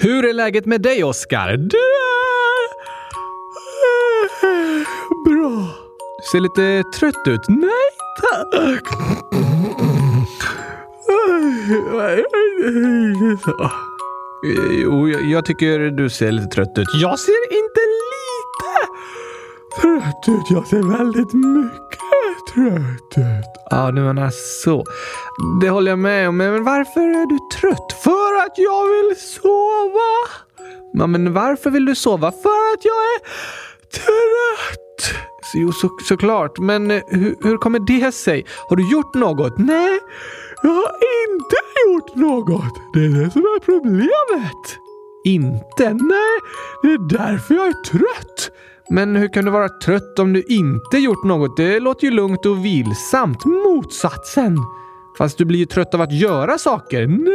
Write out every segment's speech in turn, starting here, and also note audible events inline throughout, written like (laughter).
Hur är läget med dig, Oskar? Det är... Bra. Du ser lite trött ut. Nej, tack. Jo, jag, jag tycker du ser lite trött ut. Jag ser inte lite trött ut. Jag ser väldigt mycket trött ut. Ja, du menar så. Det håller jag med om. Men varför är du trött? För att jag vill sova. Ja, men varför vill du sova? För att jag är trött. Jo, så, såklart. Men eh, hur, hur kommer det sig? Har du gjort något? Nej, jag har inte gjort något. Det är det som är problemet. Inte? Nej, det är därför jag är trött. Men hur kan du vara trött om du inte gjort något? Det låter ju lugnt och vilsamt. Motsatsen. Fast du blir ju trött av att göra saker. Nej!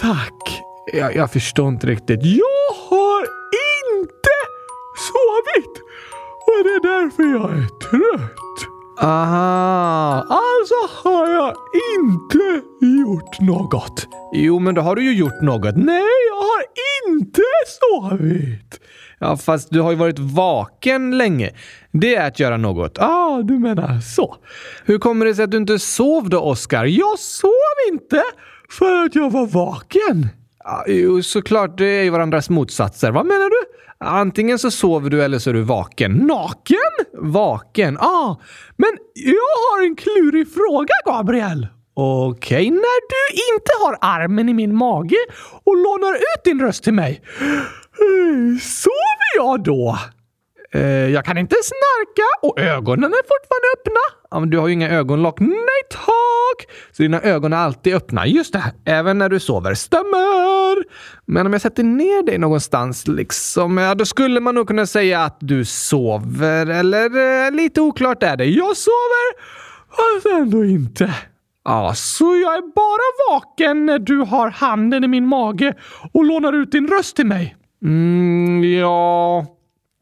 Tack. Jag, jag förstår inte riktigt. Jag har inte sovit! Och det är därför jag är trött. Aha! Alltså har jag inte gjort något. Jo, men då har du ju gjort något. Nej, jag har inte sovit. Ja, fast du har ju varit vaken länge. Det är att göra något. Ah, du menar så. Hur kommer det sig att du inte sov då, Oskar? Jag sov inte för att jag var vaken. Ja, jo, såklart. Det är ju varandras motsatser. Vad menar du? Antingen så sover du eller så är du vaken. Naken? Vaken? Ah, men jag har en klurig fråga, Gabriel. Okej. Okay. När du inte har armen i min mage och lånar ut din röst till mig, sover jag då? Eh, jag kan inte snarka och ögonen är fortfarande öppna. Ja, men du har ju inga ögonlock. Nej tack! Så dina ögon är alltid öppna. Just det, även när du sover. Stämmer! Men om jag sätter ner dig någonstans, liksom, ja, då skulle man nog kunna säga att du sover. Eller eh, lite oklart är det. Jag sover, fast ändå inte. Ja, så jag är bara vaken när du har handen i min mage och lånar ut din röst till mig? Mm, ja...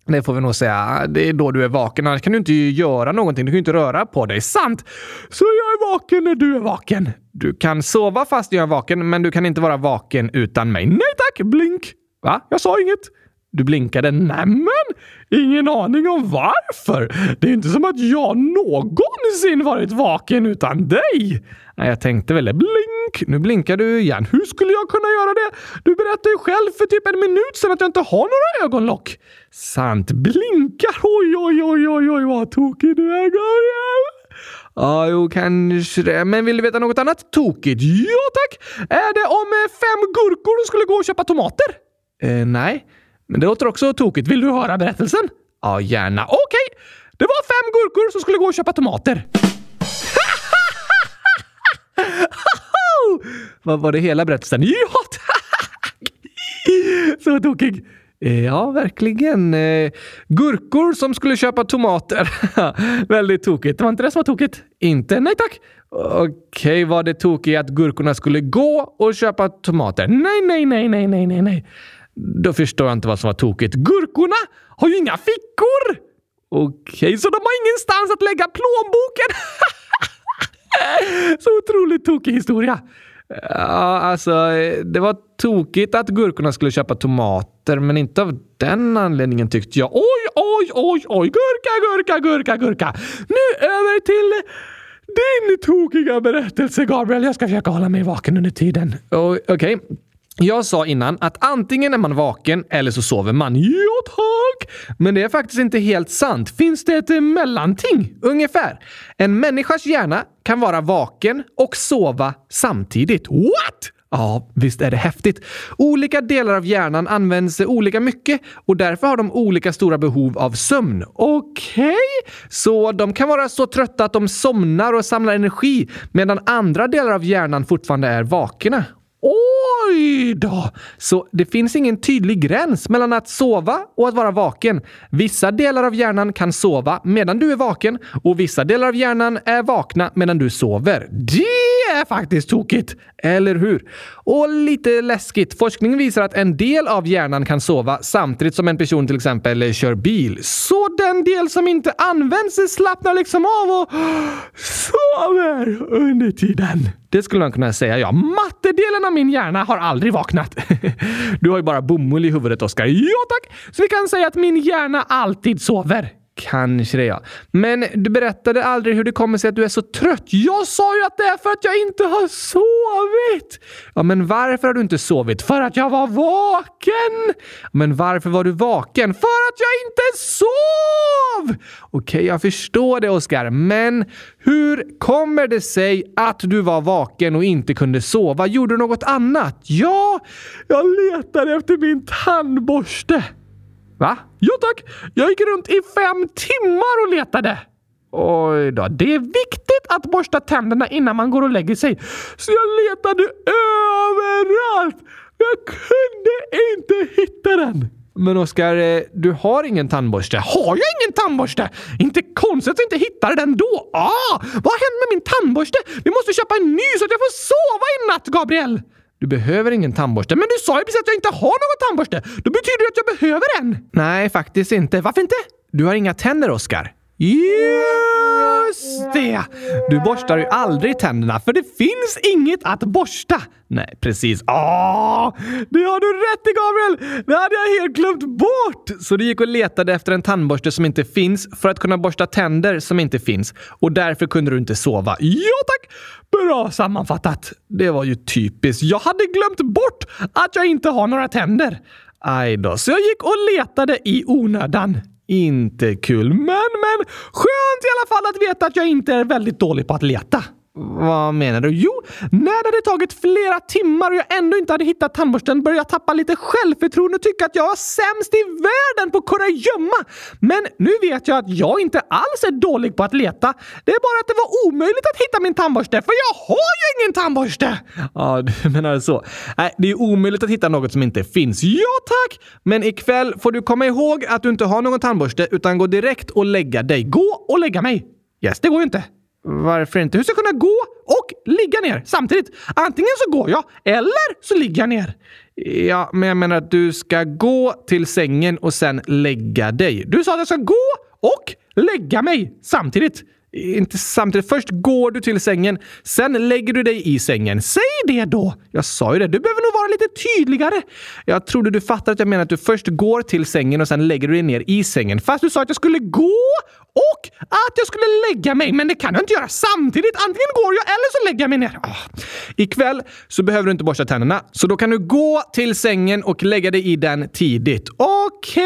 Det får vi nog säga. Det är då du är vaken. Annars kan du inte göra någonting. Du kan ju inte röra på dig. Sant! Så jag är vaken när du är vaken. Du kan sova fast jag är vaken, men du kan inte vara vaken utan mig. Nej tack! Blink! Va? Jag sa inget. Du blinkade. Nämen! Ingen aning om varför. Det är inte som att jag någonsin varit vaken utan dig. Nej, jag tänkte väl det. Blink! Nu blinkar du igen. Hur skulle jag kunna göra det? Du berättade ju själv för typ en minut sedan att jag inte har några ögonlock. Sant. Blinkar? Oj, oj, oj, oj, oj, vad tokig du är, Gabriel. Ja, jo, kanske det. Men vill du veta något annat tokigt? Ja, tack! Är det om eh, fem gurkor du skulle gå och köpa tomater? Eh, nej, men det låter också tokigt. Vill du höra berättelsen? Ja, gärna. Okej! Okay. Det var fem gurkor som skulle gå och köpa tomater. (laughs) Vad var det hela berättelsen? Ja, tack! Så tokig. Eh, ja, verkligen. Eh, gurkor som skulle köpa tomater. (laughs) Väldigt tokigt. Det var inte det som var tokigt? Inte? Nej tack. Okej, okay, var det tokigt att gurkorna skulle gå och köpa tomater? Nej, nej, nej, nej, nej, nej, nej. Då förstår jag inte vad som var tokigt. Gurkorna har ju inga fickor! Okej, okay, så de har ingenstans att lägga plånboken. (laughs) så otroligt tokig historia. Ja, alltså, det var tokigt att gurkorna skulle köpa tomater, men inte av den anledningen tyckte jag. Oj, oj, oj, oj, gurka, gurka, gurka, gurka. Nu över till din tokiga berättelse, Gabriel. Jag ska försöka hålla mig vaken under tiden. Okej. Okay. Jag sa innan att antingen är man vaken eller så sover man. Ja, tack! Men det är faktiskt inte helt sant. Finns det ett mellanting? Ungefär. En människas hjärna kan vara vaken och sova samtidigt. What? Ja, visst är det häftigt. Olika delar av hjärnan används olika mycket och därför har de olika stora behov av sömn. Okej? Okay. Så de kan vara så trötta att de somnar och samlar energi medan andra delar av hjärnan fortfarande är vakna. Oj då! Så det finns ingen tydlig gräns mellan att sova och att vara vaken. Vissa delar av hjärnan kan sova medan du är vaken och vissa delar av hjärnan är vakna medan du sover. Det är faktiskt tokigt. Eller hur? Och lite läskigt. Forskning visar att en del av hjärnan kan sova samtidigt som en person till exempel kör bil. Så den del som inte används slappnar liksom av och sover under tiden. Det skulle man kunna säga, ja. Mattedelen av min hjärna har aldrig vaknat. (laughs) du har ju bara bomull i huvudet, Oskar. Ja, tack! Så vi kan säga att min hjärna alltid sover. Kanske det ja. Men du berättade aldrig hur det kommer sig att du är så trött. Jag sa ju att det är för att jag inte har sovit! Ja, men varför har du inte sovit? För att jag var vaken! Men varför var du vaken? För att jag inte sov! Okej, jag förstår det Oskar, men hur kommer det sig att du var vaken och inte kunde sova? Gjorde du något annat? Ja, jag letade efter min tandborste. Va? Ja tack! Jag gick runt i fem timmar och letade. Oj då. Det är viktigt att borsta tänderna innan man går och lägger sig. Så jag letade överallt. Jag kunde inte hitta den. Men Oskar, eh, du har ingen tandborste. Har jag ingen tandborste? Inte konstigt att jag inte hittade den då. Ah, vad har hänt med min tandborste? Vi måste köpa en ny så att jag får sova i natt, Gabriel. Du behöver ingen tandborste. Men du sa ju precis att jag inte har någon tandborste! Då betyder det att jag behöver en! Nej, faktiskt inte. Varför inte? Du har inga tänder, Oskar. Just det! Du borstar ju aldrig tänderna för det finns inget att borsta. Nej, precis. Åh, det har du rätt i, Gabriel! Det hade jag helt glömt bort! Så du gick och letade efter en tandborste som inte finns för att kunna borsta tänder som inte finns. Och därför kunde du inte sova. Ja, tack! Bra sammanfattat. Det var ju typiskt. Jag hade glömt bort att jag inte har några tänder. Aj då. Så jag gick och letade i onödan. Inte kul, men men skönt i alla fall att veta att jag inte är väldigt dålig på att leta. Vad menar du? Jo, när det hade tagit flera timmar och jag ändå inte hade hittat tandborsten började jag tappa lite självförtroende och tycka att jag var sämst i världen på kurragömma. Men nu vet jag att jag inte alls är dålig på att leta. Det är bara att det var omöjligt att hitta min tandborste, för jag har ju ingen tandborste! Ja, du (laughs) menar så. Nej, det är omöjligt att hitta något som inte finns. Ja, tack! Men ikväll får du komma ihåg att du inte har någon tandborste utan gå direkt och lägga dig. Gå och lägga mig? Yes, det går ju inte. Varför inte? Hur ska jag kunna gå och ligga ner samtidigt? Antingen så går jag, eller så ligger jag ner. Ja, men jag menar att du ska gå till sängen och sen lägga dig. Du sa att jag ska gå och lägga mig samtidigt. Inte samtidigt. Först går du till sängen, sen lägger du dig i sängen. Säg det då! Jag sa ju det. Du behöver nog vara lite tydligare. Jag trodde du fattade att jag menar att du först går till sängen och sen lägger du dig ner i sängen. Fast du sa att jag skulle gå och att jag skulle lägga mig. Men det kan jag inte göra samtidigt. Antingen går jag eller så lägger jag mig ner. Oh. Ikväll så behöver du inte borsta tänderna, så då kan du gå till sängen och lägga dig i den tidigt. Okej,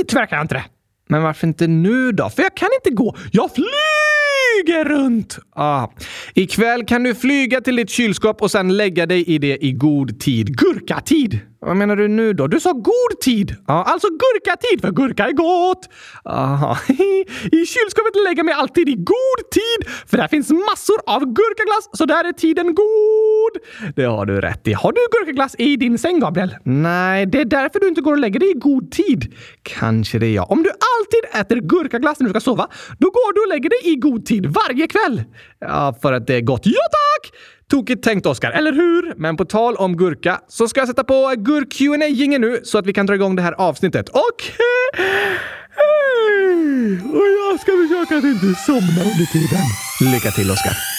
okay. tyvärr kan jag inte det. Men varför inte nu då? För jag kan inte gå. Jag flyger runt! Ah. Ikväll kan du flyga till ditt kylskåp och sen lägga dig i det i god tid. Gurkatid! Vad menar du nu då? Du sa god tid! Ja, alltså gurkatid, för gurka är gott! Aha. (laughs) I kylskåpet lägger jag mig alltid i god tid, för där finns massor av gurkaglass, så där är tiden god! Det har du rätt i. Har du gurkaglass i din säng, Gabriel? Nej, det är därför du inte går och lägger dig i god tid. Kanske det, ja. Om du alltid äter gurkaglass när du ska sova, då går du och lägger dig i god tid varje kväll. Ja, för att det är gott. Ja, tack! Tokigt tänkt Oskar, eller hur? Men på tal om gurka så ska jag sätta på gurk qa nu så att vi kan dra igång det här avsnittet. Och... Hej! Och jag ska försöka att inte somna under tiden. Lycka till Oskar!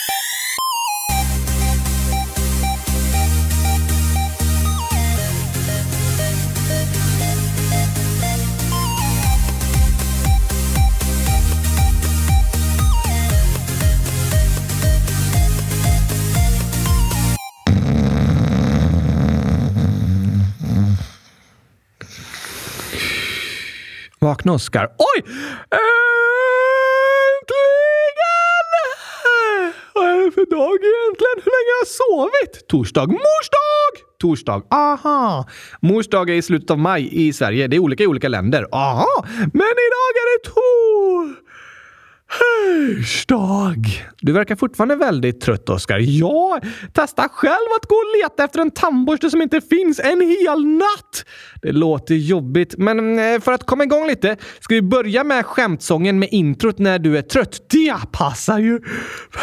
Vakna, Oskar. Oj! Äntligen! Vad är det för dag egentligen? Hur länge har jag sovit? Torsdag. Morsdag! Torsdag. Aha! Mors dag är i slutet av maj i Sverige. Det är olika i olika länder. Aha! Men idag är det to... Hörsdag. Du verkar fortfarande väldigt trött, Oskar. Ja, testa själv att gå och leta efter en tandborste som inte finns en hel natt. Det låter jobbigt, men eh, för att komma igång lite ska vi börja med skämtsången med introt när du är trött. Det passar ju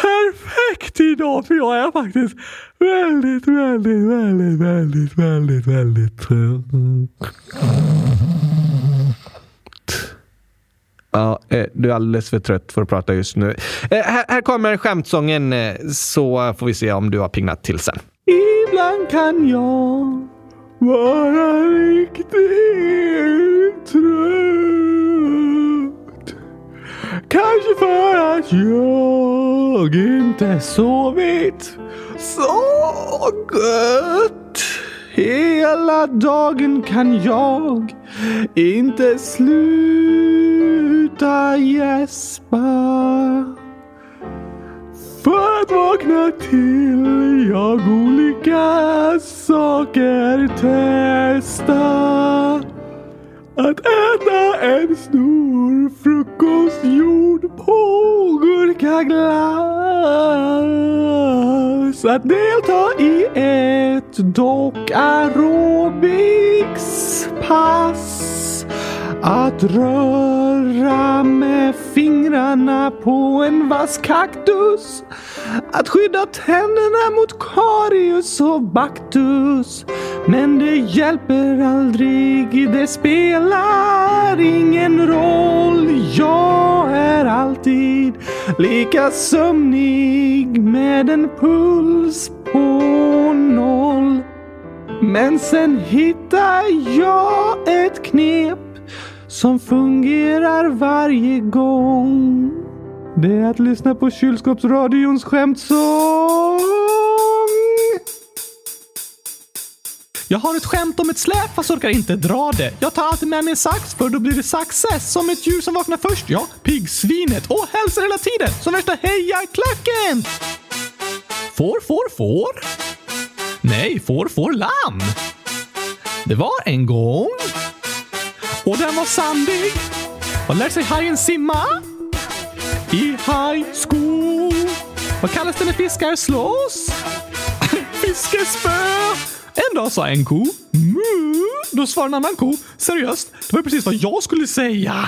perfekt idag för jag är faktiskt väldigt, väldigt, väldigt, väldigt, väldigt, väldigt trött. Ja, eh, du är alldeles för trött för att prata just nu. Eh, här, här kommer skämtsången eh, så får vi se om du har pignat till sen. Ibland kan jag vara riktigt trött. Kanske för att jag inte sovit så gött. Hela dagen kan jag inte sluta gäspa. För att vakna till jag olika saker testa. Att äta en stor frukost gjord på gurkaglass. Att delta i ett dock aerobicspass. Att röra med fingrarna på en vass kaktus. Att skydda tänderna mot karius och baktus. Men det hjälper aldrig, det spelar ingen roll. Jag är alltid lika sömnig med en puls på noll. Men sen hittar jag ett knep som fungerar varje gång. Det är att lyssna på kylskåpsradions skämtsång. Jag har ett skämt om ett släp fast orkar inte dra det. Jag tar alltid med mig en sax för då blir det success. Som ett djur som vaknar först, ja. Piggsvinet. Och hälsar hela tiden. Som värsta hejarklacken. Får, får, får. Nej, får, får lamm. Det var en gång. Och den var sandig. Vad lär sig hajen simma? I high school. Vad kallas det när fiskar slåss? (laughs) Fiskespö. En dag sa en ko mu. Då svarade en annan ko seriöst. Det var precis vad jag skulle säga.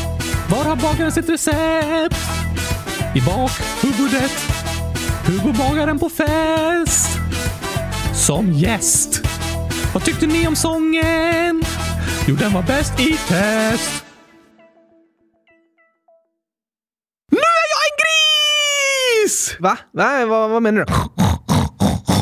Var har bagaren sitt recept? I bakhuvudet. Hur bagaren på fest? Som gäst. Vad tyckte ni om sången? Jo, den var bäst i test. Nu är jag en gris! Va? Va? Vad, vad menar du?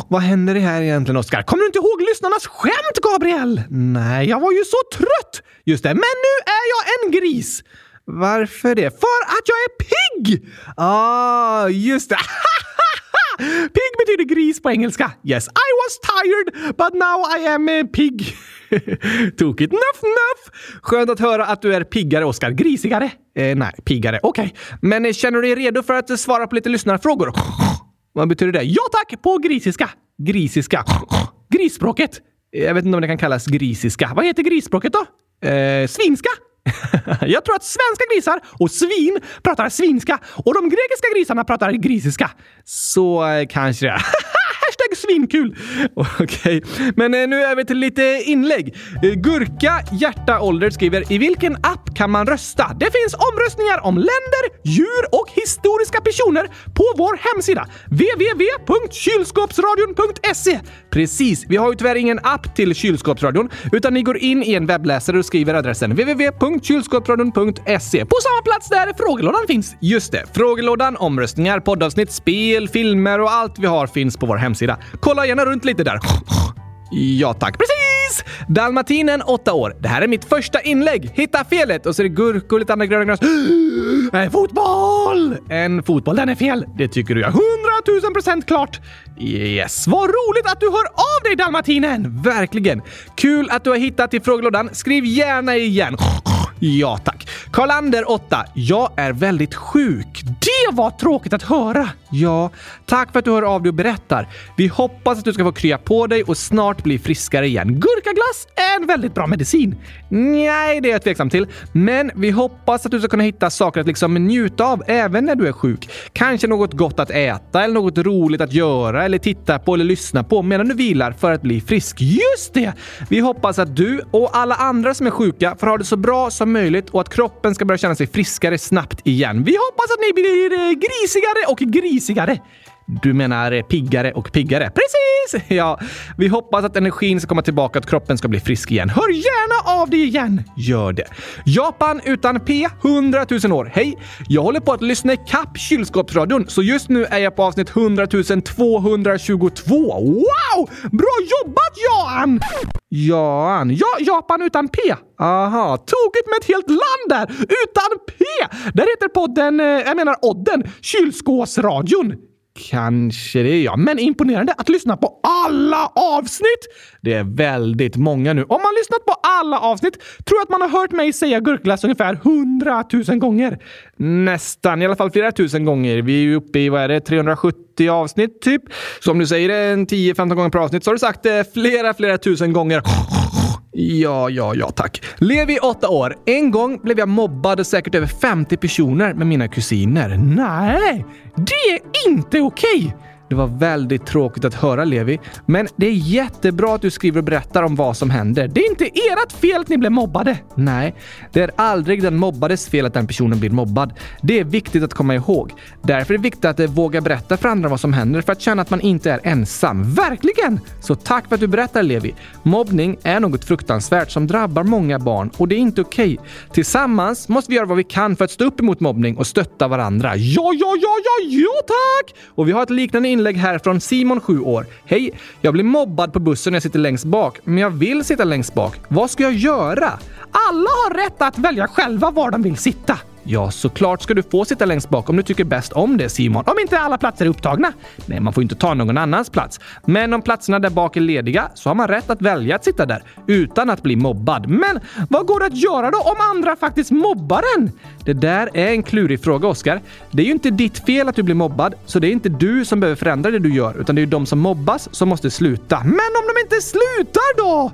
Vad händer det här egentligen, Oskar? Kommer du inte ihåg lyssnarnas skämt, Gabriel? Nej, jag var ju så trött! Just det, men nu är jag en gris. Varför det? För att jag är pigg! Ah, just det. (laughs) pigg betyder gris på engelska. Yes, I was tired, but now I am eh, uh, pig. (laughs) Tokigt. Nuff, nuff! Skönt att höra att du är piggare, Oskar. Grisigare? Eh, nej, piggare. Okej. Okay. Men eh, känner du dig redo för att eh, svara på lite lyssnarfrågor? (laughs) Vad betyder det? Ja tack, på grisiska. Grisiska. Grisspråket. Jag vet inte om det kan kallas grisiska. Vad heter grisspråket då? Eh, svinska? (laughs) Jag tror att svenska grisar och svin pratar svinska och de grekiska grisarna pratar grisiska. Så eh, kanske det. (laughs) Hashtag svinkul! (laughs) Okej, men eh, nu över till lite inlägg. Eh, Gurka Hjärta Ålder skriver “I vilken app kan man rösta? Det finns omröstningar om länder, djur och historiska personer på vår hemsida www.kylskåpsradion.se. Precis, vi har ju tyvärr ingen app till Kylskåpsradion utan ni går in i en webbläsare och skriver adressen www.kylskåpsradion.se. På samma plats där frågelådan finns. Just det, frågelådan, omröstningar, poddavsnitt, spel, filmer och allt vi har finns på vår hemsida. Kolla gärna runt lite där. Ja tack, precis! Dalmatinen, 8 år. Det här är mitt första inlägg. Hitta felet! Och så är det gurkor och lite andra gröna gräs. En fotboll! En fotboll, den är fel. Det tycker du ja. Hundratusen procent klart! Yes. Vad roligt att du hör av dig Dalmatinen! Verkligen! Kul att du har hittat till frågelådan. Skriv gärna igen. Ja tack. Karlander 8. Jag är väldigt sjuk. Det var tråkigt att höra. Ja, tack för att du hör av dig och berättar. Vi hoppas att du ska få krya på dig och snart bli friskare igen. Gurkaglass är en väldigt bra medicin. Nej, det är jag tveksam till. Men vi hoppas att du ska kunna hitta saker att liksom njuta av även när du är sjuk. Kanske något gott att äta eller något roligt att göra eller titta på eller lyssna på medan du vilar för att bli frisk. Just det! Vi hoppas att du och alla andra som är sjuka får ha det så bra som möjligt och att kroppen ska börja känna sig friskare snabbt igen. Vi hoppas att ni blir grisigare och grisigare. Du menar piggare och piggare? Precis! (laughs) Ja, vi hoppas att energin ska komma tillbaka och att kroppen ska bli frisk igen. Hör gärna av dig igen! Gör det. Japan utan P, 100 000 år. Hej! Jag håller på att lyssna ikapp kylskåpsradion, så just nu är jag på avsnitt 100 222. Wow! Bra jobbat Jan! Jan? Ja, Japan utan P. Aha, tokigt med ett helt land där! Utan P! Där heter podden, eh, jag menar Odden, Kylskåpsradion. Kanske det, ja. Men imponerande att lyssna på alla avsnitt! Det är väldigt många nu. Om man lyssnat på alla avsnitt tror jag att man har hört mig säga gurkglass ungefär hundratusen gånger. Nästan, i alla fall flera tusen gånger. Vi är ju uppe i, vad är det, 370 avsnitt typ. Så om du säger det en 10-15 gånger per avsnitt så har du sagt det flera, flera tusen gånger. Ja, ja, ja tack. Lev i åtta år. En gång blev jag mobbad säkert över 50 personer med mina kusiner. Nej, det är inte okej! Det var väldigt tråkigt att höra Levi, men det är jättebra att du skriver och berättar om vad som händer. Det är inte ert fel att ni blev mobbade. Nej, det är aldrig den mobbades fel att den personen blir mobbad. Det är viktigt att komma ihåg. Därför är det viktigt att våga berätta för andra vad som händer för att känna att man inte är ensam. Verkligen! Så tack för att du berättar Levi. Mobbning är något fruktansvärt som drabbar många barn och det är inte okej. Okay. Tillsammans måste vi göra vad vi kan för att stå upp emot mobbning och stötta varandra. Ja, ja, ja, ja, ja tack! Och vi har ett liknande inlägg här från Simon, 7 år. Hej! Jag blir mobbad på bussen när jag sitter längst bak, men jag vill sitta längst bak. Vad ska jag göra? Alla har rätt att välja själva var de vill sitta. Ja, såklart ska du få sitta längst bak om du tycker bäst om det Simon. Om inte alla platser är upptagna. Nej, man får inte ta någon annans plats. Men om platserna där bak är lediga så har man rätt att välja att sitta där utan att bli mobbad. Men vad går det att göra då om andra faktiskt mobbar en? Det där är en klurig fråga, Oskar. Det är ju inte ditt fel att du blir mobbad, så det är inte du som behöver förändra det du gör, utan det är ju de som mobbas som måste sluta. Men om de inte slutar då?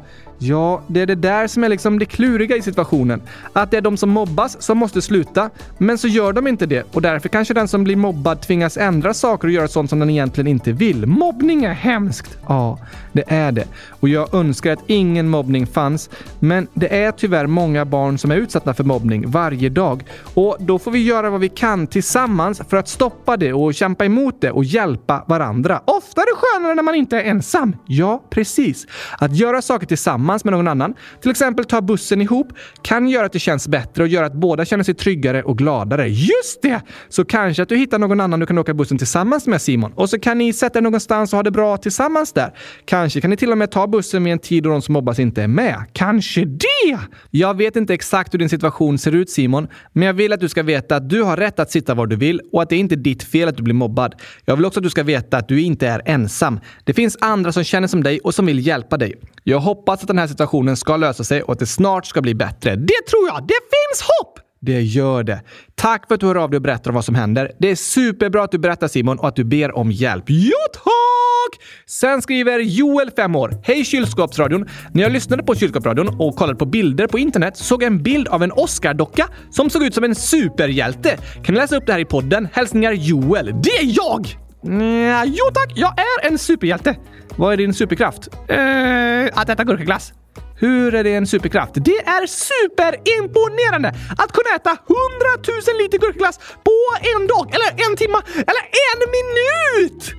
Ja, det är det där som är liksom det kluriga i situationen. Att det är de som mobbas som måste sluta, men så gör de inte det och därför kanske den som blir mobbad tvingas ändra saker och göra sånt som den egentligen inte vill. Mobbning är hemskt! Ja, det är det. Och jag önskar att ingen mobbning fanns, men det är tyvärr många barn som är utsatta för mobbning varje dag. Och då får vi göra vad vi kan tillsammans för att stoppa det och kämpa emot det och hjälpa varandra. Ofta är det skönare när man inte är ensam. Ja, precis. Att göra saker tillsammans tillsammans med någon annan, till exempel ta bussen ihop, kan göra att det känns bättre och göra att båda känner sig tryggare och gladare. Just det! Så kanske att du hittar någon annan du kan åka bussen tillsammans med Simon och så kan ni sätta er någonstans och ha det bra tillsammans där. Kanske kan ni till och med ta bussen vid en tid då de som mobbas inte är med. Kanske det! Jag vet inte exakt hur din situation ser ut Simon, men jag vill att du ska veta att du har rätt att sitta var du vill och att det är inte ditt fel att du blir mobbad. Jag vill också att du ska veta att du inte är ensam. Det finns andra som känner som dig och som vill hjälpa dig. Jag hoppas att den här situationen ska lösa sig och att det snart ska bli bättre. Det tror jag! Det finns hopp! Det gör det. Tack för att du hör av dig och berättar om vad som händer. Det är superbra att du berättar Simon och att du ber om hjälp. Ja, tack! Sen skriver Joel, 5 år. Hej kylskåpsradion! När jag lyssnade på kylskåpsradion och kollade på bilder på internet såg jag en bild av en Oscar-docka som såg ut som en superhjälte. Kan du läsa upp det här i podden? Hälsningar Joel. Det är jag! Mm, jo tack, jag är en superhjälte. Vad är din superkraft? Eh, att äta gurkaglass. Hur är det en superkraft? Det är superimponerande att kunna äta 100 000 liter gurkaglass på en dag, eller en timma, eller en minut!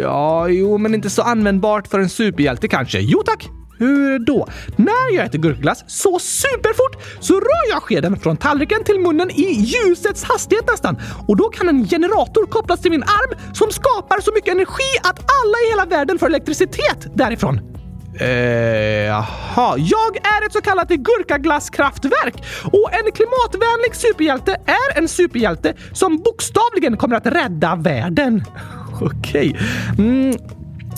Ja, jo, men inte så användbart för en superhjälte kanske. Jo tack! Hur då? När jag äter gurkaglass så superfort så rör jag skeden från tallriken till munnen i ljusets hastighet nästan. Och då kan en generator kopplas till min arm som skapar så mycket energi att alla i hela världen får elektricitet därifrån. Eh, jaha. Jag är ett så kallat gurkaglasskraftverk och en klimatvänlig superhjälte är en superhjälte som bokstavligen kommer att rädda världen. (laughs) Okej. Mm.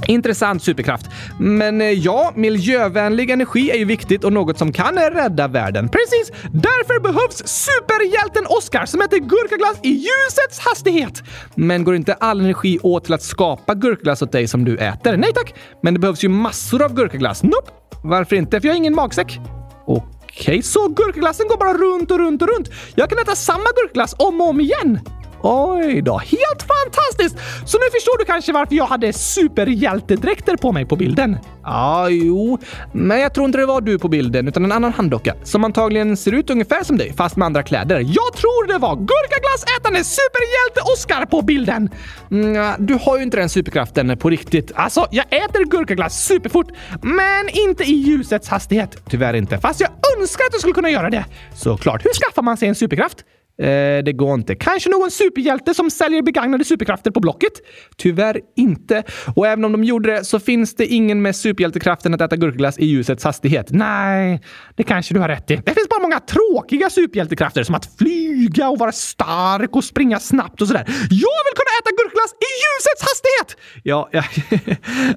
Intressant superkraft. Men eh, ja, miljövänlig energi är ju viktigt och något som kan rädda världen. Precis! Därför behövs superhjälten Oscar som äter gurkaglass i ljusets hastighet. Men går inte all energi åt till att skapa gurkaglass åt dig som du äter? Nej tack! Men det behövs ju massor av gurkaglass. Nope! Varför inte? För jag har ingen magsäck. Okej, okay, så gurkaglassen går bara runt och runt och runt. Jag kan äta samma gurkaglass om och om igen. Oj då, helt fantastiskt! Så nu förstår du kanske varför jag hade superhjältedräkter på mig på bilden? Ja, jo, men jag tror inte det var du på bilden utan en annan handdocka som antagligen ser ut ungefär som dig fast med andra kläder. Jag tror det var gurkaglassätande superhjälte-Oscar på bilden! Mm, du har ju inte den superkraften på riktigt. Alltså, jag äter gurkaglass superfort, men inte i ljusets hastighet. Tyvärr inte, fast jag önskar att jag skulle kunna göra det. Såklart, hur skaffar man sig en superkraft? Eh, det går inte. Kanske någon superhjälte som säljer begagnade superkrafter på Blocket? Tyvärr inte. Och även om de gjorde det så finns det ingen med superhjältekraften att äta gurkglass i ljusets hastighet. Nej, det kanske du har rätt i. Det finns bara många tråkiga superhjältekrafter som att flyga och vara stark och springa snabbt och sådär. Jag vill kunna äta gurkglass i ljusets hastighet! Ja, (laughs) ja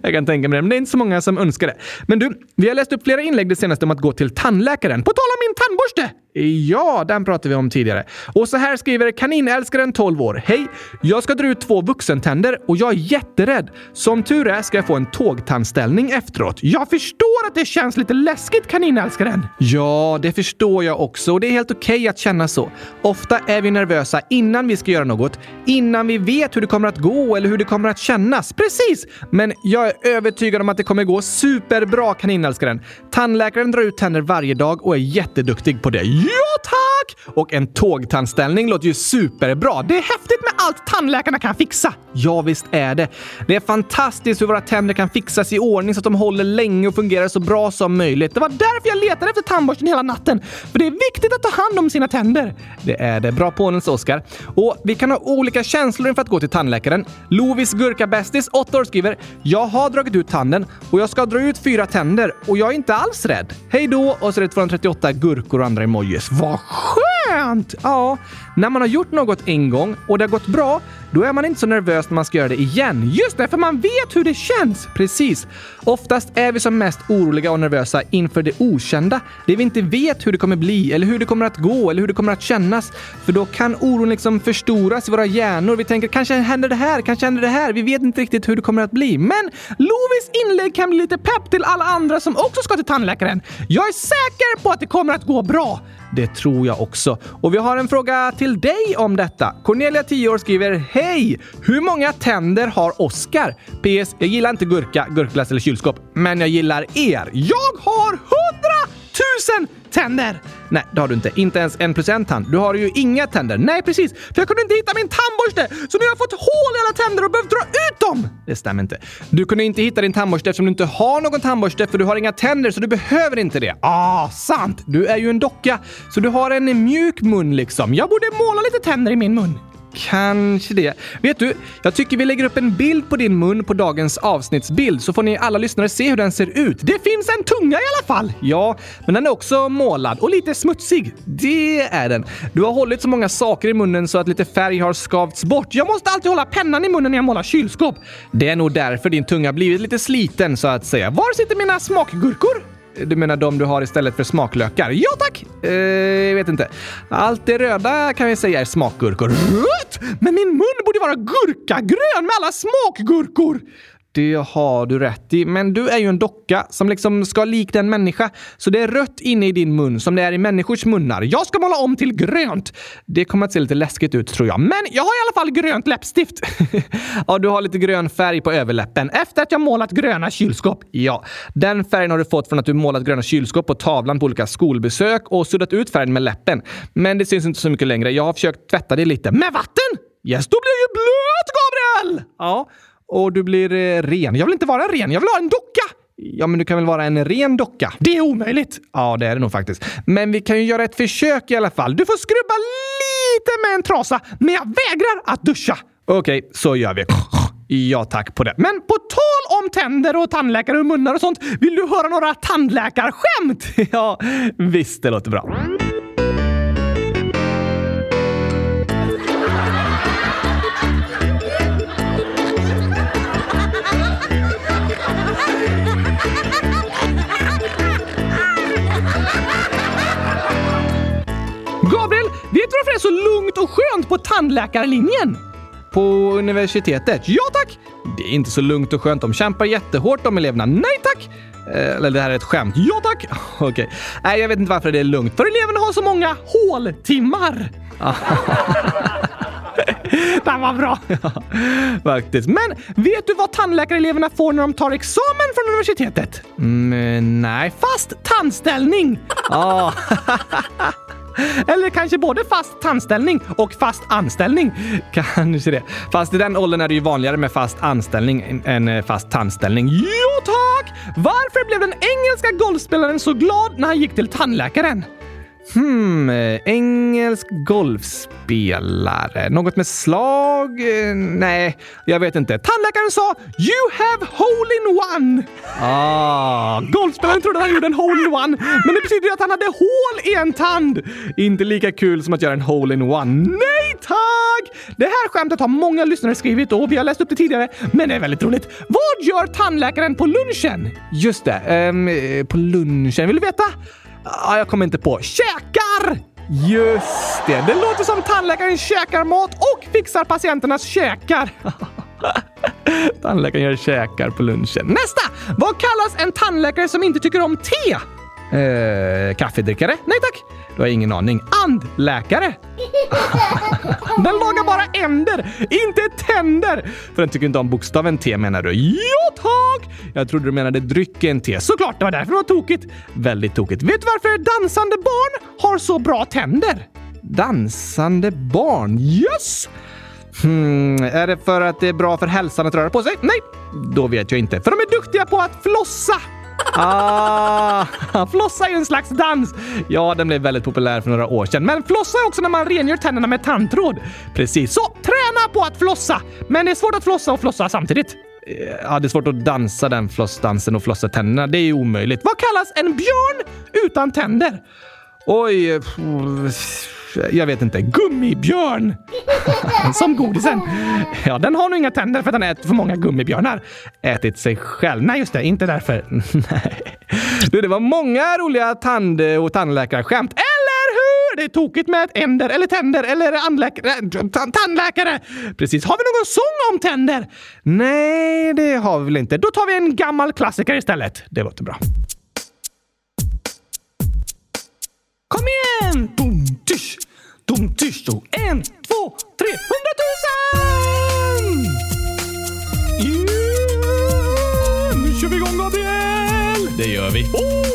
jag kan tänka mig det, men det är inte så många som önskar det. Men du, vi har läst upp flera inlägg det senaste om att gå till tandläkaren. På tal om min tandborste! Ja, den pratade vi om tidigare. Och så här skriver kaninälskaren 12 år. Hej! Jag ska dra ut två vuxentänder och jag är jätterädd. Som tur är ska jag få en tågtandställning efteråt. Jag förstår att det känns lite läskigt kaninälskaren. Ja, det förstår jag också och det är helt okej okay att känna så. Ofta är vi nervösa innan vi ska göra något, innan vi vet hur det kommer att gå eller hur det kommer att kännas. Precis! Men jag är övertygad om att det kommer gå superbra kaninälskaren. Tandläkaren drar ut tänder varje dag och är jätteduktig på det. Ja, tack! Och en tågtandställning låter ju superbra. Det är häftigt med allt tandläkarna kan fixa. Ja, visst är det. Det är fantastiskt hur våra tänder kan fixas i ordning så att de håller länge och fungerar så bra som möjligt. Det var därför jag letade efter tandborsten hela natten. För det är viktigt att ta hand om sina tänder. Det är det. Bra påminnelse, Oskar. Och vi kan ha olika känslor inför att gå till tandläkaren. Lovis Gurkabästis, 8 år, skriver “Jag har dragit ut tanden och jag ska dra ut fyra tänder och jag är inte alls rädd. Hej då!” och så är det 238 gurkor och andra emojis. Vad skönt! Ja, när man har gjort något en gång och det har gått bra, då är man inte så nervös när man ska göra det igen. Just det, för man vet hur det känns! Precis. Oftast är vi som mest oroliga och nervösa inför det okända. Det vi inte vet hur det kommer bli, eller hur det kommer att gå, eller hur det kommer att kännas. För då kan oron liksom förstoras i våra hjärnor. Vi tänker kanske händer det här, kanske händer det här. Vi vet inte riktigt hur det kommer att bli. Men Lovis inlägg kan bli lite pepp till alla andra som också ska till tandläkaren. Jag är säker på att det kommer att gå bra. Det tror jag också. Och vi har en fråga till dig om detta. Cornelia, 10 år, skriver Hej! Hur många tänder har Oscar? PS. Jag gillar inte gurka, gurkglass eller kylskåp, men jag gillar er. Jag har 100 tusen tänder! Nej, det har du inte. Inte ens en plus en tand. Du har ju inga tänder. Nej, precis. För jag kunde inte hitta min tandborste, så nu har jag fått hål i alla tänder och behövt dra ut dem! Det stämmer inte. Du kunde inte hitta din tandborste eftersom du inte har någon tandborste för du har inga tänder så du behöver inte det. Ah, sant! Du är ju en docka, så du har en mjuk mun liksom. Jag borde måla lite tänder i min mun. Kanske det. Vet du, jag tycker vi lägger upp en bild på din mun på dagens avsnittsbild så får ni alla lyssnare se hur den ser ut. Det finns en tunga i alla fall! Ja, men den är också målad. Och lite smutsig. Det är den. Du har hållit så många saker i munnen så att lite färg har skavts bort. Jag måste alltid hålla pennan i munnen när jag målar kylskåp. Det är nog därför din tunga blivit lite sliten så att säga. Var sitter mina smakgurkor? Du menar de du har istället för smaklökar? Ja tack! Eh, jag vet inte. Allt det röda kan vi säga är smakgurkor. Rött? Men min mun borde vara gurkagrön med alla smakgurkor! Det har du rätt i, men du är ju en docka som liksom ska likna en människa. Så det är rött inne i din mun som det är i människors munnar. Jag ska måla om till grönt! Det kommer att se lite läskigt ut tror jag. Men jag har i alla fall grönt läppstift. (laughs) ja, du har lite grön färg på överläppen efter att jag målat gröna kylskåp. Ja, den färgen har du fått från att du målat gröna kylskåp på tavlan på olika skolbesök och suddat ut färgen med läppen. Men det syns inte så mycket längre. Jag har försökt tvätta det lite. Med vatten? Yes, då blir jag ju blöt, Gabriel! Ja, och du blir eh, ren. Jag vill inte vara ren, jag vill ha en docka! Ja, men du kan väl vara en ren docka? Det är omöjligt! Ja, det är det nog faktiskt. Men vi kan ju göra ett försök i alla fall. Du får skrubba lite med en trasa, men jag vägrar att duscha! Okej, okay, så gör vi. Ja tack på det. Men på tal om tänder och tandläkare och munnar och sånt, vill du höra några tandläkarskämt? (laughs) ja, visst det låter bra. Varför det är så lugnt och skönt på tandläkarlinjen? På universitetet? Ja tack! Det är inte så lugnt och skönt. De kämpar jättehårt de eleverna. Nej tack! Eh, eller det här är ett skämt. Ja tack! (laughs) Okej. Okay. Nej, jag vet inte varför det är lugnt. För eleverna har så många håltimmar. (laughs) Den var bra! (laughs) Ja, faktiskt. Men vet du vad tandläkareleverna får när de tar examen från universitetet? Mm, nej. Fast tandställning! Eller kanske både fast tandställning och fast anställning. (laughs) Kanske det. Fast i den åldern är det ju vanligare med fast anställning än eh, fast tandställning. Jo tack! Varför blev den engelska golfspelaren så glad när han gick till tandläkaren? Hmm, eh, engelsk golfspelare. Något med slag? Eh, nej, jag vet inte. Tandläkaren sa “You have hole in one”. Ah. Golfspelaren trodde han gjorde en hole in one, men det betyder att han hade hål i en tand. Inte lika kul som att göra en hole in one. Nej tack! Det här skämtet har många lyssnare skrivit och vi har läst upp det tidigare, men det är väldigt roligt. Vad gör tandläkaren på lunchen? Just det, um, på lunchen. Vill du veta? Ah, jag kommer inte på. Käkar! Just det. Det låter som tandläkaren käkar mat och fixar patienternas käkar. (laughs) Tandläkaren gör käkar på lunchen. Nästa! Vad kallas en tandläkare som inte tycker om te? Eh, kaffedrickare? Nej tack! Du har ingen aning. Andläkare! (laughs) den lagar bara änder, inte tänder! För den tycker inte om bokstaven T menar du? Ja tack! Jag trodde du menade drycken te. Såklart, det var därför det var tokigt. Väldigt tokigt. Vet du varför dansande barn har så bra tänder? Dansande barn? Yes! Hmm, är det för att det är bra för hälsan att röra på sig? Nej, då vet jag inte. För de är duktiga på att flossa! Ah, flossa är ju en slags dans. Ja, den blev väldigt populär för några år sedan. Men flossa är också när man rengör tänderna med tandtråd. Precis. Så träna på att flossa! Men det är svårt att flossa och flossa samtidigt. Eh, ja, det är svårt att dansa den flossdansen och flossa tänderna. Det är ju omöjligt. Vad kallas en björn utan tänder? Oj... Eh, jag vet inte. Gummibjörn! (laughs) Som godisen. Ja, den har nog inga tänder för att den äter för många gummibjörnar. Ätit sig själv? Nej, just det. Inte därför. (laughs) Nej. Du, det var många roliga tand och tandläkarskämt. Eller hur? Det är tokigt med ett änder eller tänder eller anläkare... tandläkare. Precis. Har vi någon sång om tänder? Nej, det har vi väl inte. Då tar vi en gammal klassiker istället. Det låter bra. Kom igen! Dum, tysch, dum, tysch, då. En, två, tre, hundratusen! Yeah! Nu kör vi igång, Gabriel! Det gör vi. Oh!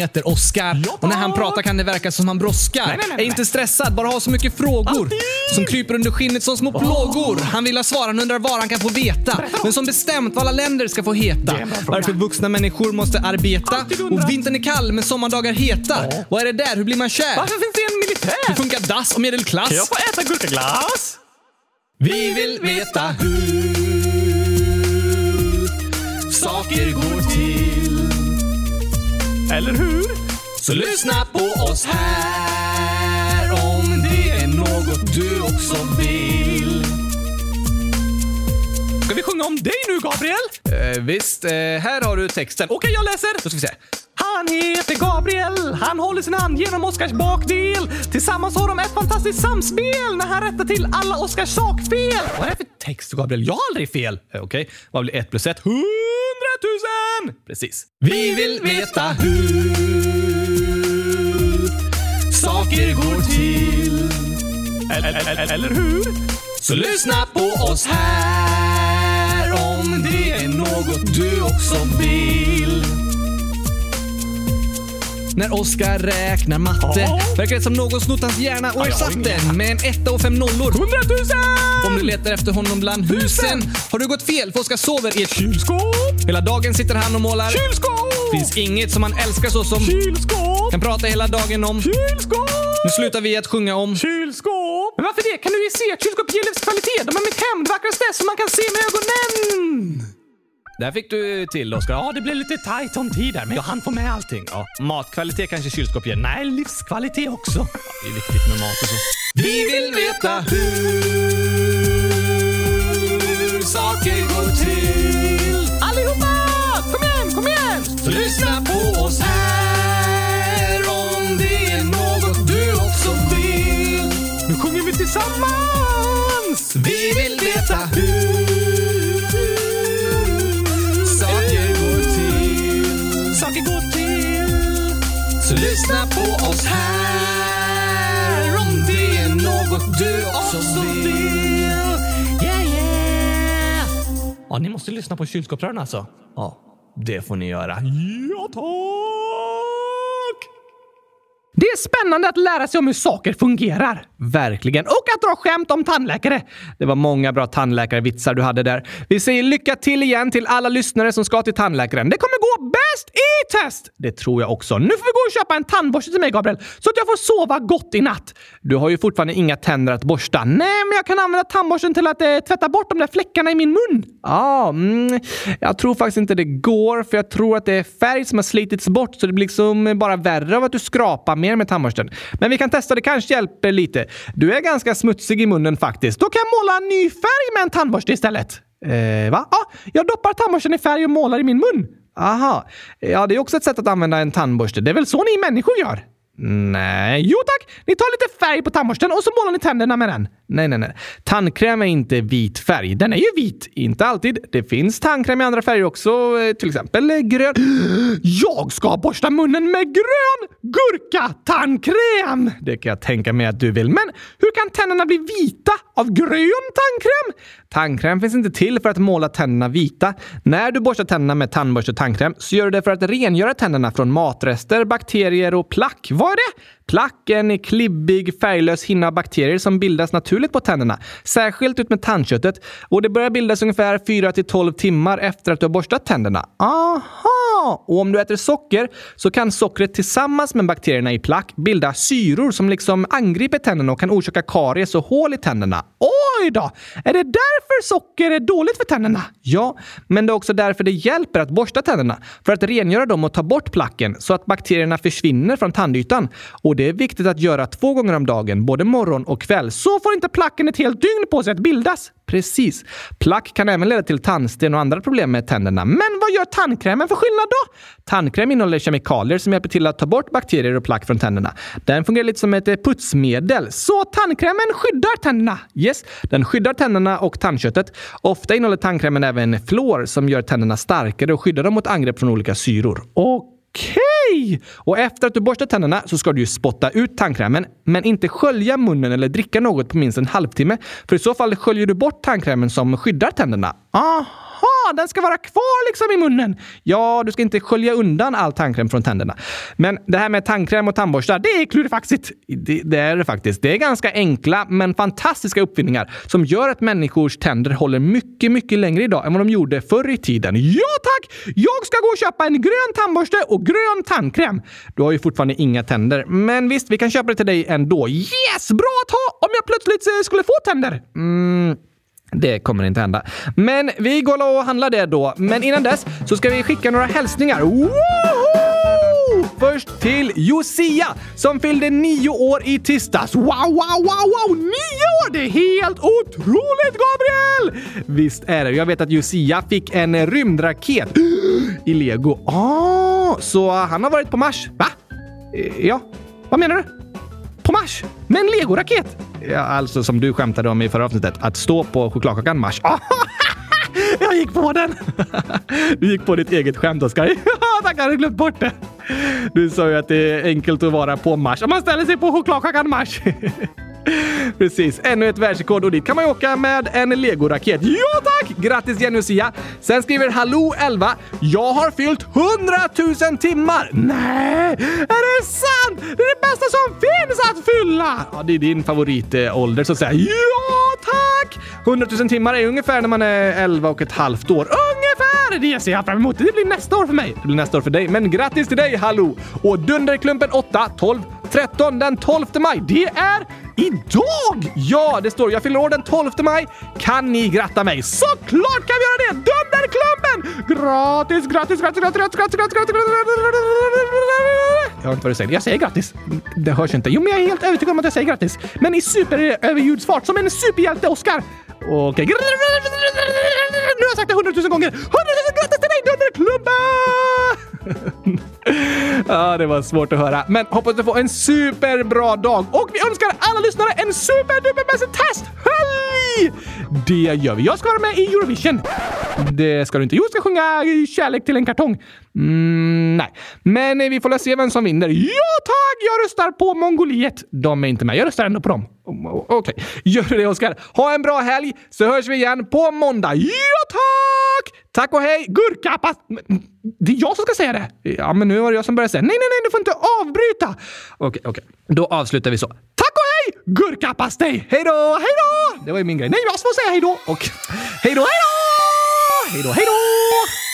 Heter Oskar. Ja, Och när han pratar kan det verka som han brådskar. Nej, nej, nej, Är inte stressad, bara har så mycket frågor. Som kryper under skinnet som små plågor. Han vill ha svar, han undrar var han kan få veta. Men som bestämt vad alla länder ska få heta. Varför vuxna människor måste arbeta. Och vintern är kall men sommardagar heta. Vad är det där? Hur blir man kär? Varför finns det en Hur militär? funkar dass och medelklass? Kan jag få äta gurkaglass? Vi vill veta hur saker går. Eller hur? Så lyssna på oss här om det är något du också vill. Ska vi sjunga om dig nu, Gabriel? Eh, visst, eh, här har du texten. Okej, jag läser. Då ska vi se. Han heter Gabriel, han håller sin hand genom Oskars bakdel. Tillsammans har de ett fantastiskt samspel när han rättar till alla Oskars sakfel. Vad är det för text, Gabriel? Jag har aldrig fel. Eh, Okej, vad blir ett plus ett? Tusen! Precis. Vi vill veta hur saker går till. Eller, eller, eller hur? Så lyssna på oss här om det är något du också vill. När Oskar räknar matte Ja. verkar det som någon snott hans hjärna och ersatt den med en etta och fem nollor. Hundratusen! Om du letar efter honom bland husen har du gått fel för Oskar sover i ett kylskåp. Hela dagen sitter han och målar. Kylskåp! Finns inget som han älskar så som Kylskåp! kan prata hela dagen om. Kylskåp! Nu slutar vi att sjunga om. Kylskåp! Men varför det? Kan du ju se kylskåp ger livskvalitet. De är mitt hem, det vackraste som man kan se med ögonen. Där fick du till Oskar. Ja, det blev lite tajt om tid där, men jag hann få med allting. Ja. Matkvalitet kanske kylskåp ger. Nej, livskvalitet också. Det är viktigt med mat och så. Vi vill veta hur saker går till. Allihopa! Kom igen, kom igen! Så lyssna på oss här Så lyssna på oss här om det är något du också vill. Yeah, yeah! Ja, ni måste lyssna på kylskåpsrören alltså. Ja, det får ni göra. Ja, tack! Det är spännande att lära sig om hur saker fungerar. Verkligen. Och att dra skämt om tandläkare. Det var många bra tandläkarvitsar du hade där. Vi säger lycka till igen till alla lyssnare som ska till tandläkaren. Det kommer gå bäst i test! Det tror jag också. Nu får vi gå och köpa en tandborste till mig, Gabriel, så att jag får sova gott i natt. Du har ju fortfarande inga tänder att borsta. Nej, men jag kan använda tandborsten till att eh, tvätta bort de där fläckarna i min mun. Ja, mm, jag tror faktiskt inte det går, för jag tror att det är färg som har slitits bort så det blir liksom bara värre av att du skrapar mer med tandborsten. Men vi kan testa, det kanske hjälper lite. Du är ganska smutsig i munnen faktiskt. Då kan jag måla en ny färg med en tandborste istället. Eh, va? Ja, jag doppar tandborsten i färg och målar i min mun. Aha. Ja, det är också ett sätt att använda en tandborste. Det är väl så ni människor gör? Nej. Jo tack! Ni tar lite färg på tandborsten och så målar ni tänderna med den. Nej, nej, nej. Tandkräm är inte vit färg. Den är ju vit. Inte alltid. Det finns tandkräm i andra färger också, eh, till exempel eh, grön. (gasps) Jag ska borsta munnen med grön gurka-tandkräm! Det kan jag tänka mig att du vill. Men Hur kan tänderna bli vita av grön tandkräm? tandkräm finns inte till för att måla tänderna vita. När du borstar tänderna med tandborste och tandkräm så gör du det för att rengöra tänderna från matrester, bakterier och plack. Vad är det? Plack är en klibbig, färglös hinna av bakterier som bildas naturligt på tänderna, särskilt ut med tandköttet. Och det börjar bildas ungefär 4 till 12 timmar efter att du har borstat tänderna. Aha! Och om du äter socker så kan sockret tillsammans med bakterierna i plack bilda syror som liksom angriper tänderna och kan orsaka karies och hål i tänderna. Oj då! Är det därför socker är dåligt för tänderna? Ja, men det är också därför det hjälper att borsta tänderna. För att rengöra dem och ta bort placken så att bakterierna försvinner från tandytan. Och det är viktigt att göra två gånger om dagen, både morgon och kväll. Så får inte placken ett helt dygn på sig att bildas. Precis. Plack kan även leda till tandsten och andra problem med tänderna. Men vad gör tandkrämen för skillnad då? tandkräm innehåller kemikalier som hjälper till att ta bort bakterier och plack från tänderna. Den fungerar lite som ett eh, putsmedel. Så tandkrämen skyddar tänderna? Yes, den skyddar tänderna och tandköttet. Ofta innehåller tandkrämen även fluor som gör tänderna starkare och skyddar dem mot angrepp från olika syror. Okej! Och efter att du borstat tänderna så ska du ju spotta ut tandkrämen, men inte skölja munnen eller dricka något på minst en halvtimme. För i så fall sköljer du bort tandkrämen som skyddar tänderna. Aha! Ah, den ska vara kvar liksom i munnen. Ja, du ska inte skölja undan all tandkräm från tänderna. Men det här med tandkräm och tandborstar, det är klurifaxigt. Det, det är det faktiskt. Det är ganska enkla men fantastiska uppfinningar som gör att människors tänder håller mycket, mycket längre idag än vad de gjorde förr i tiden. Ja tack! Jag ska gå och köpa en grön tandborste och grön tandkräm. Du har ju fortfarande inga tänder, men visst, vi kan köpa det till dig ändå. Yes! Bra att ha om jag plötsligt eh, skulle få tänder. Mm. Det kommer inte hända. Men vi går och handlar det då. Men innan dess så ska vi skicka några hälsningar. Woho! Först till Josia som fyllde nio år i tisdags. Wow, wow, wow, wow! Nio år! Det är helt otroligt, Gabriel! Visst är det. Jag vet att Josia fick en rymdraket (gasps) i lego. Ah, så han har varit på Mars. Va? Eh, ja. Vad menar du? På Mars? Med en legoraket? Ja, alltså som du skämtade om i förra avsnittet. Att stå på chokladkakan Mars. (laughs) Jag gick på den! (laughs) du gick på ditt eget skämt, Oskar. (laughs) Tack, jag hade glömt bort det. Du sa ju att det är enkelt att vara på Mars. Om man ställer sig på chokladkakan Mars. Precis, ännu ett världsrekord och dit kan man ju åka med en legoraket. Ja tack! Grattis Jenny och Sia! Sen skriver Hallå 11. Jag har fyllt 100 000 timmar! Nej, är det sant? Det är det bästa som finns att fylla! Ja, det är din favoritålder så att säga. Ja tack! 100 000 timmar är ungefär när man är 11 och ett halvt år. Ungefär! Det ser jag fram emot. Det blir nästa år för mig. Det blir nästa år för dig. Men grattis till dig Hallå! Och Dunderklumpen 8, 12, 13 den 12 maj. Det är idag! Ja, det står jag fyller år den 12 maj. Kan ni gratta mig? Såklart kan vi göra det! Dunderklubben! Gratis, gratis, gratis, gratis, gratis, gratis, gratis, gratis, Jag hör inte vad du säger. Jag säger grattis. Det hörs inte. Jo, men jag är helt övertygad om att jag säger grattis. Men i superöverljudsfart, som en superhjälte Oscar. Okej. Nu har jag sagt det hundratusen gånger. Hundratusen grattis till dig Dunderklubben! (laughs) ja, det var svårt att höra. Men hoppas du får en superbra dag och vi önskar alla lyssnare en superduperbäst testhelg! Det gör vi. Jag ska vara med i Eurovision. Det ska du inte. Jo, jag ska sjunga Kärlek till en kartong. Mm, nej, men vi får se vem som vinner. Ja tack! Jag röstar på Mongoliet. De är inte med. Jag röstar ändå på dem. Okej. Okay. Gör det, Oskar. Ha en bra helg så hörs vi igen på måndag. Ja tack! Tack och hej! Gurkappas... Det är jag som ska säga det. Ja, men nu var det jag som började säga. Nej, nej, nej, du får inte avbryta. Okej, okej. Då avslutar vi så. Tack och hej! Gurkapastej! Hej då! Hej då! Det var ju min grej. Nej, jag får säga hej då. Och hej då, hej då! Hej då, hej då!